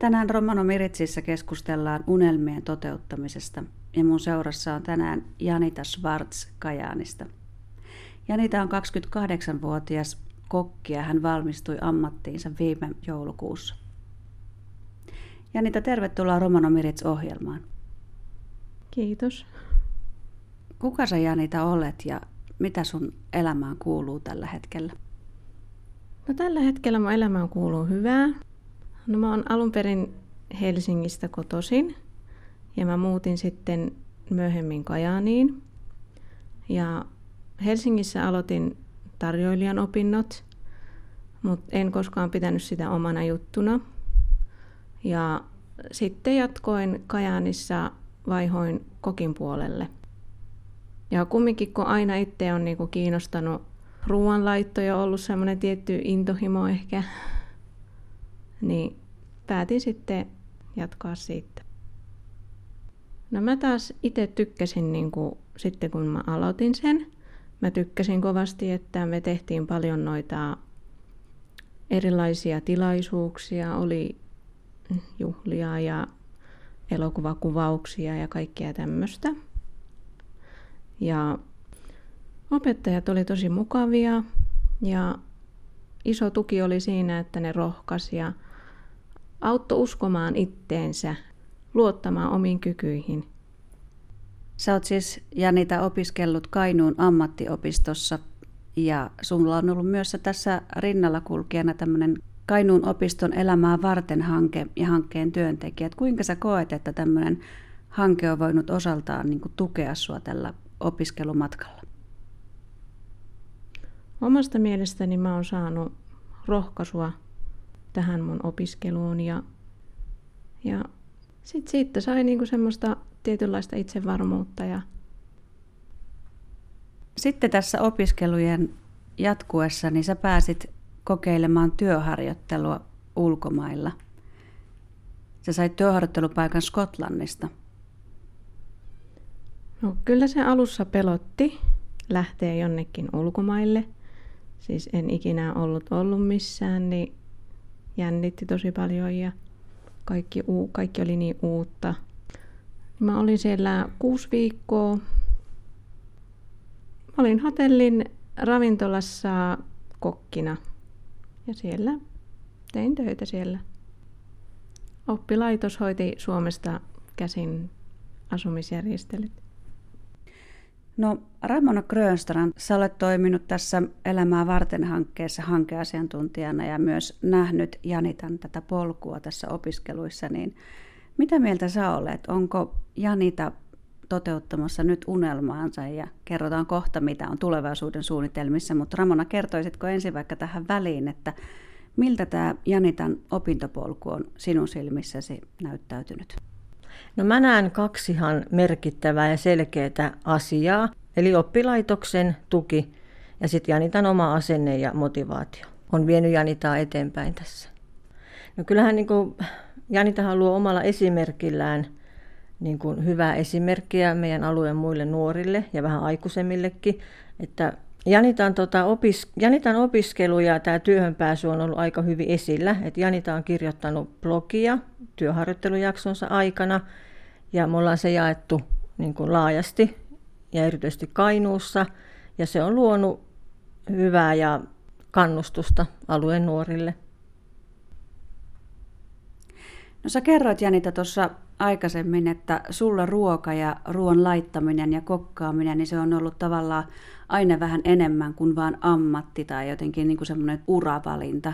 Tänään Romano Miritsissä keskustellaan unelmien toteuttamisesta ja mun seurassa on tänään Janita Schwartz Kajaanista. Janita on 28-vuotias kokki ja hän valmistui ammattiinsa viime joulukuussa. Janita, tervetuloa Romano Mirits-ohjelmaan. Kiitos. Kuka sä Janita olet ja mitä sun elämään kuuluu tällä hetkellä? No tällä hetkellä mun elämään kuuluu hyvää. No mä oon alun perin Helsingistä kotoisin ja mä muutin sitten myöhemmin Kajaaniin. Ja Helsingissä aloitin tarjoilijan opinnot, mutta en koskaan pitänyt sitä omana juttuna. Ja sitten jatkoin Kajaanissa, vaihoin kokin puolelle. Ja kumminkin, kun aina itse on niinku kiinnostanut ruoanlaitto ja ollut semmoinen tietty intohimo ehkä, niin päätin sitten jatkaa siitä. No mä taas itse tykkäsin niin kuin, sitten kun mä aloitin sen. Mä tykkäsin kovasti, että me tehtiin paljon noita erilaisia tilaisuuksia, oli juhlia ja elokuvakuvauksia ja kaikkea tämmöistä. Ja opettajat oli tosi mukavia ja iso tuki oli siinä, että ne rohkas ja auttoi uskomaan itteensä, luottamaan omiin kykyihin. Sä oot siis Janita opiskellut Kainuun ammattiopistossa ja sulla on ollut myös tässä rinnalla kulkijana tämmöinen Kainuun opiston elämää varten hanke ja hankkeen työntekijät. Kuinka sä koet, että tämmöinen hanke on voinut osaltaan niin kuin tukea sua tällä opiskelumatkalla? Omasta mielestäni mä oon saanut rohkaisua tähän mun opiskeluun ja, ja sit siitä sai niinku semmoista tietynlaista itsevarmuutta. Ja... Sitten tässä opiskelujen jatkuessa, niin sä pääsit kokeilemaan työharjoittelua ulkomailla. Sä sait työharjoittelupaikan Skotlannista. No kyllä se alussa pelotti lähteä jonnekin ulkomaille. Siis en ikinä ollut ollut missään, niin jännitti tosi paljon ja kaikki, kaikki oli niin uutta. Mä olin siellä kuusi viikkoa. Mä olin hotellin ravintolassa kokkina ja siellä tein töitä siellä. Oppilaitos hoiti Suomesta käsin asumisjärjestelyt. No Ramona Grönstrand, sä olet toiminut tässä Elämää varten hankkeessa hankeasiantuntijana ja myös nähnyt Janitan tätä polkua tässä opiskeluissa, niin mitä mieltä sä olet? Onko Janita toteuttamassa nyt unelmaansa ja kerrotaan kohta, mitä on tulevaisuuden suunnitelmissa, mutta Ramona, kertoisitko ensin vaikka tähän väliin, että miltä tämä Janitan opintopolku on sinun silmissäsi näyttäytynyt? No mä näen kaksihan merkittävää ja selkeää asiaa, eli oppilaitoksen tuki ja sitten Janitan oma asenne ja motivaatio on vienyt Janitaa eteenpäin tässä. No kyllähän niin kuin Janita haluaa omalla esimerkillään niin kuin hyvää esimerkkiä meidän alueen muille nuorille ja vähän aikuisemmillekin, että Janitan, tota, opis, Janitan opiskelu ja tämä työhönpääsy on ollut aika hyvin esillä. Et Janita on kirjoittanut blogia työharjoittelujaksonsa aikana ja me ollaan se jaettu niin kuin laajasti ja erityisesti Kainuussa. Ja se on luonut hyvää ja kannustusta alueen nuorille. No sä kerroit Janita tuossa aikaisemmin, että sulla ruoka ja ruoan laittaminen ja kokkaaminen, niin se on ollut tavallaan aina vähän enemmän kuin vaan ammatti tai jotenkin niin kuin semmoinen uravalinta.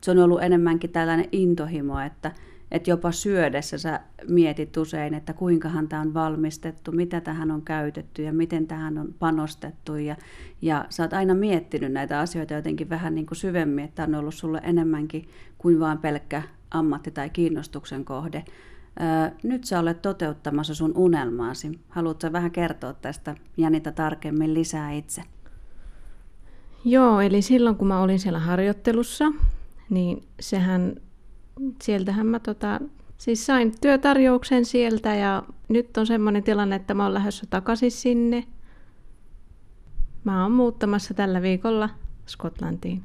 Se on ollut enemmänkin tällainen intohimo, että, että jopa syödessä sä mietit usein, että kuinkahan tämä on valmistettu, mitä tähän on käytetty ja miten tähän on panostettu. Ja, ja sä oot aina miettinyt näitä asioita jotenkin vähän niin kuin syvemmin, että on ollut sulle enemmänkin kuin vaan pelkkä ammatti tai kiinnostuksen kohde. Nyt sä olet toteuttamassa sun unelmaasi. Haluatko vähän kertoa tästä Janita tarkemmin lisää itse? Joo, eli silloin kun mä olin siellä harjoittelussa, niin sehän, sieltähän mä tota, siis sain työtarjouksen sieltä ja nyt on semmoinen tilanne, että mä oon lähdössä takaisin sinne. Mä oon muuttamassa tällä viikolla Skotlantiin.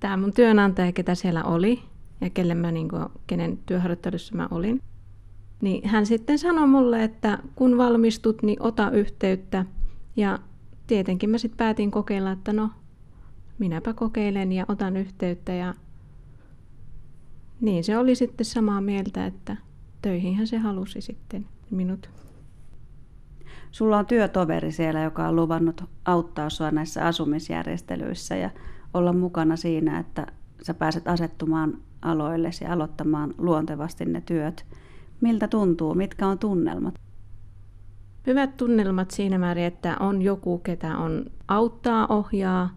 Tämä mun työnantaja, ketä siellä oli, ja kelle mä, niin kuin, kenen työharjoittelussa mä olin. Niin hän sitten sanoi mulle, että kun valmistut, niin ota yhteyttä. Ja tietenkin mä sitten päätin kokeilla, että no, minäpä kokeilen ja otan yhteyttä. Ja niin se oli sitten samaa mieltä, että töihinhän se halusi sitten minut. Sulla on työtoveri siellä, joka on luvannut auttaa sinua näissä asumisjärjestelyissä ja olla mukana siinä, että sä pääset asettumaan aloille ja aloittamaan luontevasti ne työt. Miltä tuntuu? Mitkä on tunnelmat? Hyvät tunnelmat siinä määrin, että on joku, ketä on auttaa, ohjaa,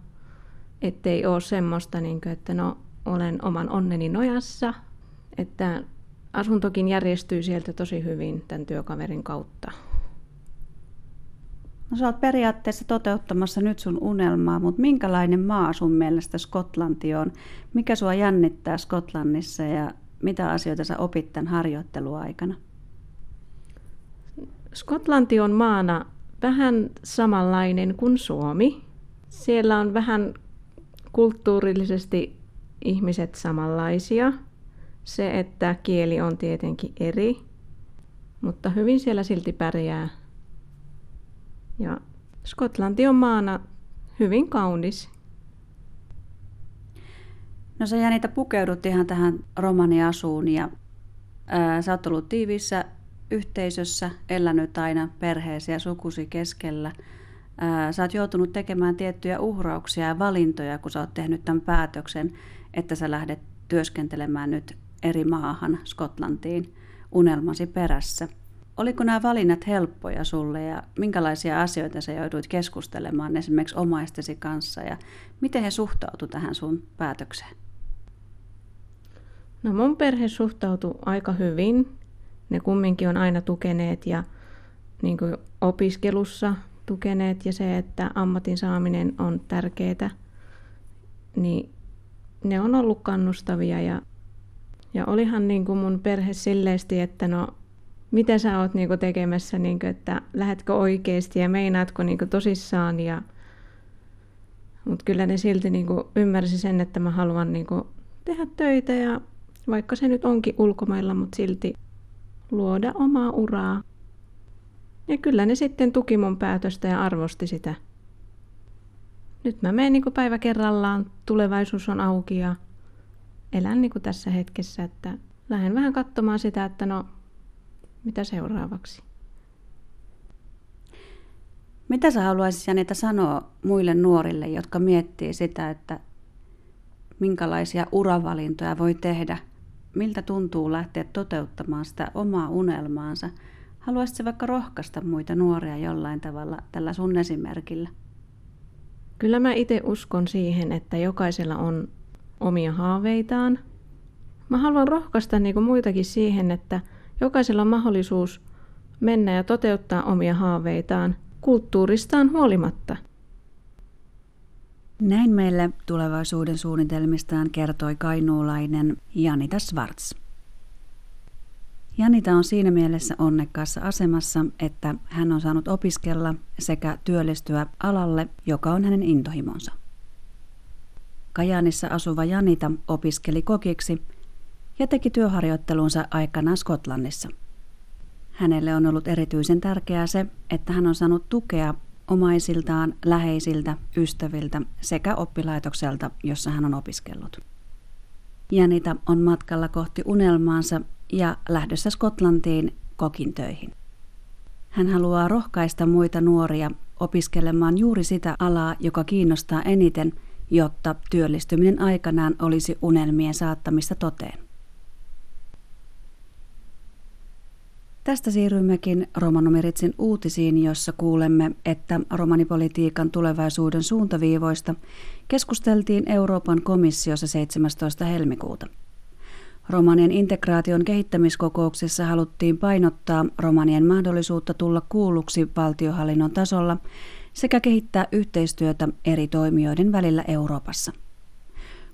ettei ole semmoista, niin kuin, että no, olen oman onneni nojassa, että asuntokin järjestyy sieltä tosi hyvin tämän työkaverin kautta. No sä oot periaatteessa toteuttamassa nyt sun unelmaa, mutta minkälainen maa sun mielestä Skotlanti on? Mikä sua jännittää Skotlannissa ja mitä asioita sä opit tämän harjoitteluaikana? Skotlanti on maana vähän samanlainen kuin Suomi. Siellä on vähän kulttuurillisesti ihmiset samanlaisia. Se, että kieli on tietenkin eri, mutta hyvin siellä silti pärjää ja Skotlanti on maana hyvin kaunis. No sä Janita pukeudut ihan tähän romaniasuun ja ää, sä oot ollut tiiviissä yhteisössä, elänyt aina perheesi ja sukusi keskellä. Ää, sä oot joutunut tekemään tiettyjä uhrauksia ja valintoja, kun sä oot tehnyt tämän päätöksen, että sä lähdet työskentelemään nyt eri maahan, Skotlantiin, unelmasi perässä – Oliko nämä valinnat helppoja sulle ja minkälaisia asioita sä jouduit keskustelemaan esimerkiksi omaistesi kanssa ja miten he suhtautu tähän sun päätökseen? No mun perhe suhtautui aika hyvin. Ne kumminkin on aina tukeneet ja niin kuin opiskelussa tukeneet ja se, että ammatin saaminen on tärkeää, niin ne on ollut kannustavia ja, ja olihan niin kuin mun perhe silleesti, että no mitä sä oot niinku tekemässä, niinku, että lähetkö oikeasti ja meinaatko niinku tosissaan. Ja... Mutta kyllä ne silti niinku ymmärsi sen, että mä haluan niinku tehdä töitä ja vaikka se nyt onkin ulkomailla, mutta silti luoda omaa uraa. Ja kyllä ne sitten tuki mun päätöstä ja arvosti sitä. Nyt mä menen niin päivä kerrallaan, tulevaisuus on auki ja elän niin tässä hetkessä, että lähden vähän katsomaan sitä, että no mitä seuraavaksi? Mitä sä haluaisit Janita sanoa muille nuorille, jotka miettii sitä, että minkälaisia uravalintoja voi tehdä? Miltä tuntuu lähteä toteuttamaan sitä omaa unelmaansa? Haluaisitko vaikka rohkaista muita nuoria jollain tavalla tällä sun esimerkillä? Kyllä mä itse uskon siihen, että jokaisella on omia haaveitaan. Mä haluan rohkaista niin kuin muitakin siihen, että – Jokaisella on mahdollisuus mennä ja toteuttaa omia haaveitaan kulttuuristaan huolimatta. Näin meille tulevaisuuden suunnitelmistaan kertoi kainuulainen Janita Schwartz. Janita on siinä mielessä onnekkaassa asemassa, että hän on saanut opiskella sekä työllistyä alalle, joka on hänen intohimonsa. Kajaanissa asuva Janita opiskeli kokiksi ja teki työharjoittelunsa aikana Skotlannissa. Hänelle on ollut erityisen tärkeää se, että hän on saanut tukea omaisiltaan, läheisiltä, ystäviltä sekä oppilaitokselta, jossa hän on opiskellut. Janita on matkalla kohti unelmaansa ja lähdössä Skotlantiin kokin töihin. Hän haluaa rohkaista muita nuoria opiskelemaan juuri sitä alaa, joka kiinnostaa eniten, jotta työllistyminen aikanaan olisi unelmien saattamista toteen. Tästä siirrymmekin Romanomiritsin uutisiin, jossa kuulemme, että romanipolitiikan tulevaisuuden suuntaviivoista keskusteltiin Euroopan komissiossa 17. helmikuuta. Romanien integraation kehittämiskokouksessa haluttiin painottaa romanien mahdollisuutta tulla kuulluksi valtiohallinnon tasolla sekä kehittää yhteistyötä eri toimijoiden välillä Euroopassa.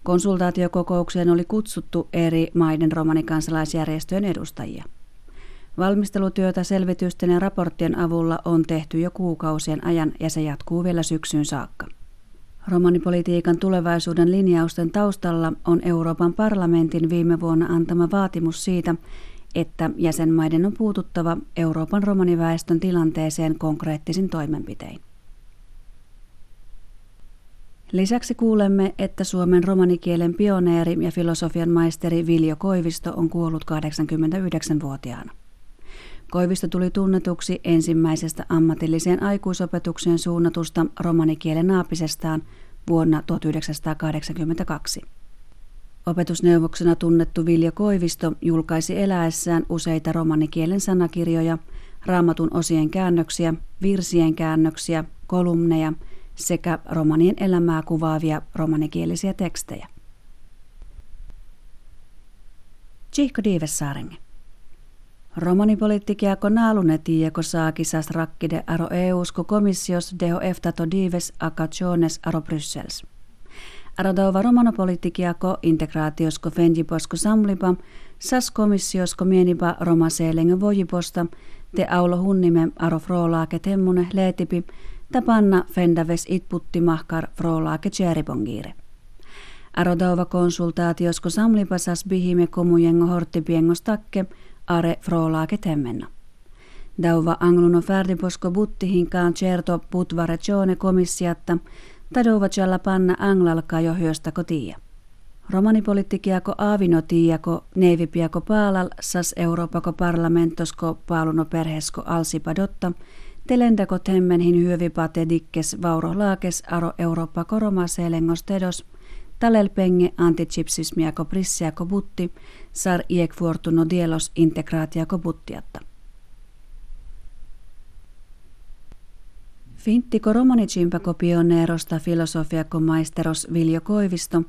Konsultaatiokokoukseen oli kutsuttu eri maiden romanikansalaisjärjestöjen edustajia. Valmistelutyötä selvitysten ja raporttien avulla on tehty jo kuukausien ajan ja se jatkuu vielä syksyyn saakka. Romanipolitiikan tulevaisuuden linjausten taustalla on Euroopan parlamentin viime vuonna antama vaatimus siitä, että jäsenmaiden on puututtava Euroopan romaniväestön tilanteeseen konkreettisin toimenpitein. Lisäksi kuulemme, että Suomen romanikielen pioneeri ja filosofian maisteri Viljo Koivisto on kuollut 89-vuotiaana. Koivisto tuli tunnetuksi ensimmäisestä ammatilliseen aikuisopetukseen suunnatusta romanikielen aapisestaan vuonna 1982. Opetusneuvoksena tunnettu Vilja Koivisto julkaisi eläessään useita romanikielen sanakirjoja, raamatun osien käännöksiä, virsien käännöksiä, kolumneja sekä romanien elämää kuvaavia romanikielisiä tekstejä. Chihko Diivessaarenge. Romanipolitikiako naalunetieko saakisas rakkide aro EUsko komissios deho eftato dives akationes aro Bryssels. Arodova romanopolitikiako integraatiosko fenjiposko samlipa, sas komissiosko mienipa romaseelenge vojiposta, te aulo hunnime aro frolaake temmune leetipi, tapanna fendaves itputti mahkar frolaake tjeribongiire. Arodova konsultaatiosko samlipasas bihime komujengo horttipiengos takke, are frolaake temmenna. Dauva angluno färdiposko buttihinkaan certo putvare jone komissiatta, Tadovacalla panna anglalka jo tiia. Romanipolitikiako aavino tiiako neivipiako paalal sas Euroopako parlamentosko paaluno perhesko alsipadotta, telendako temmenhin hyövipate dikkes vauro laakes aro Eurooppa koromaselengos tedos, talelpenge antichipsismiako prissiako butti, sar iekvuortuno dielos integraatiako buttiatta. Finttiko romanicimpako pioneerosta filosofiako maisteros Viljo Koivisto,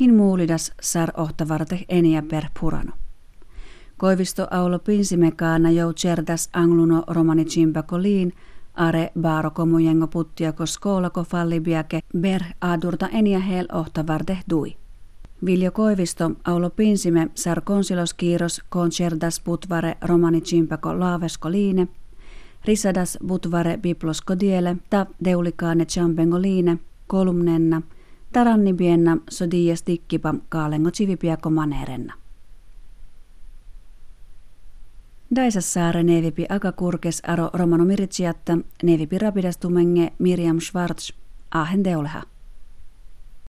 hin muulidas sar ohtavarte enia per purano. Koivisto aulo pinsimekaana jou cerdas angluno romanicimpako liin, are baaro komujengo puttiako skoolako fallibiake ber adurta enia hel ohtavarte dui. Viljo Koivisto aulo pinsime sar konsiloskiiros concerdas putvare romanicimpako laavesko liine – risadas butvare biplosko diele, ta deulikaane chambengoline, kolumnenna, tarannibienna sodias tikkipa kaalengo civipiako manerenna. Saare nevipi kurkes aro romano miritsiatta, nevipi rapidastumenge Miriam Schwartz, ahen deuleha.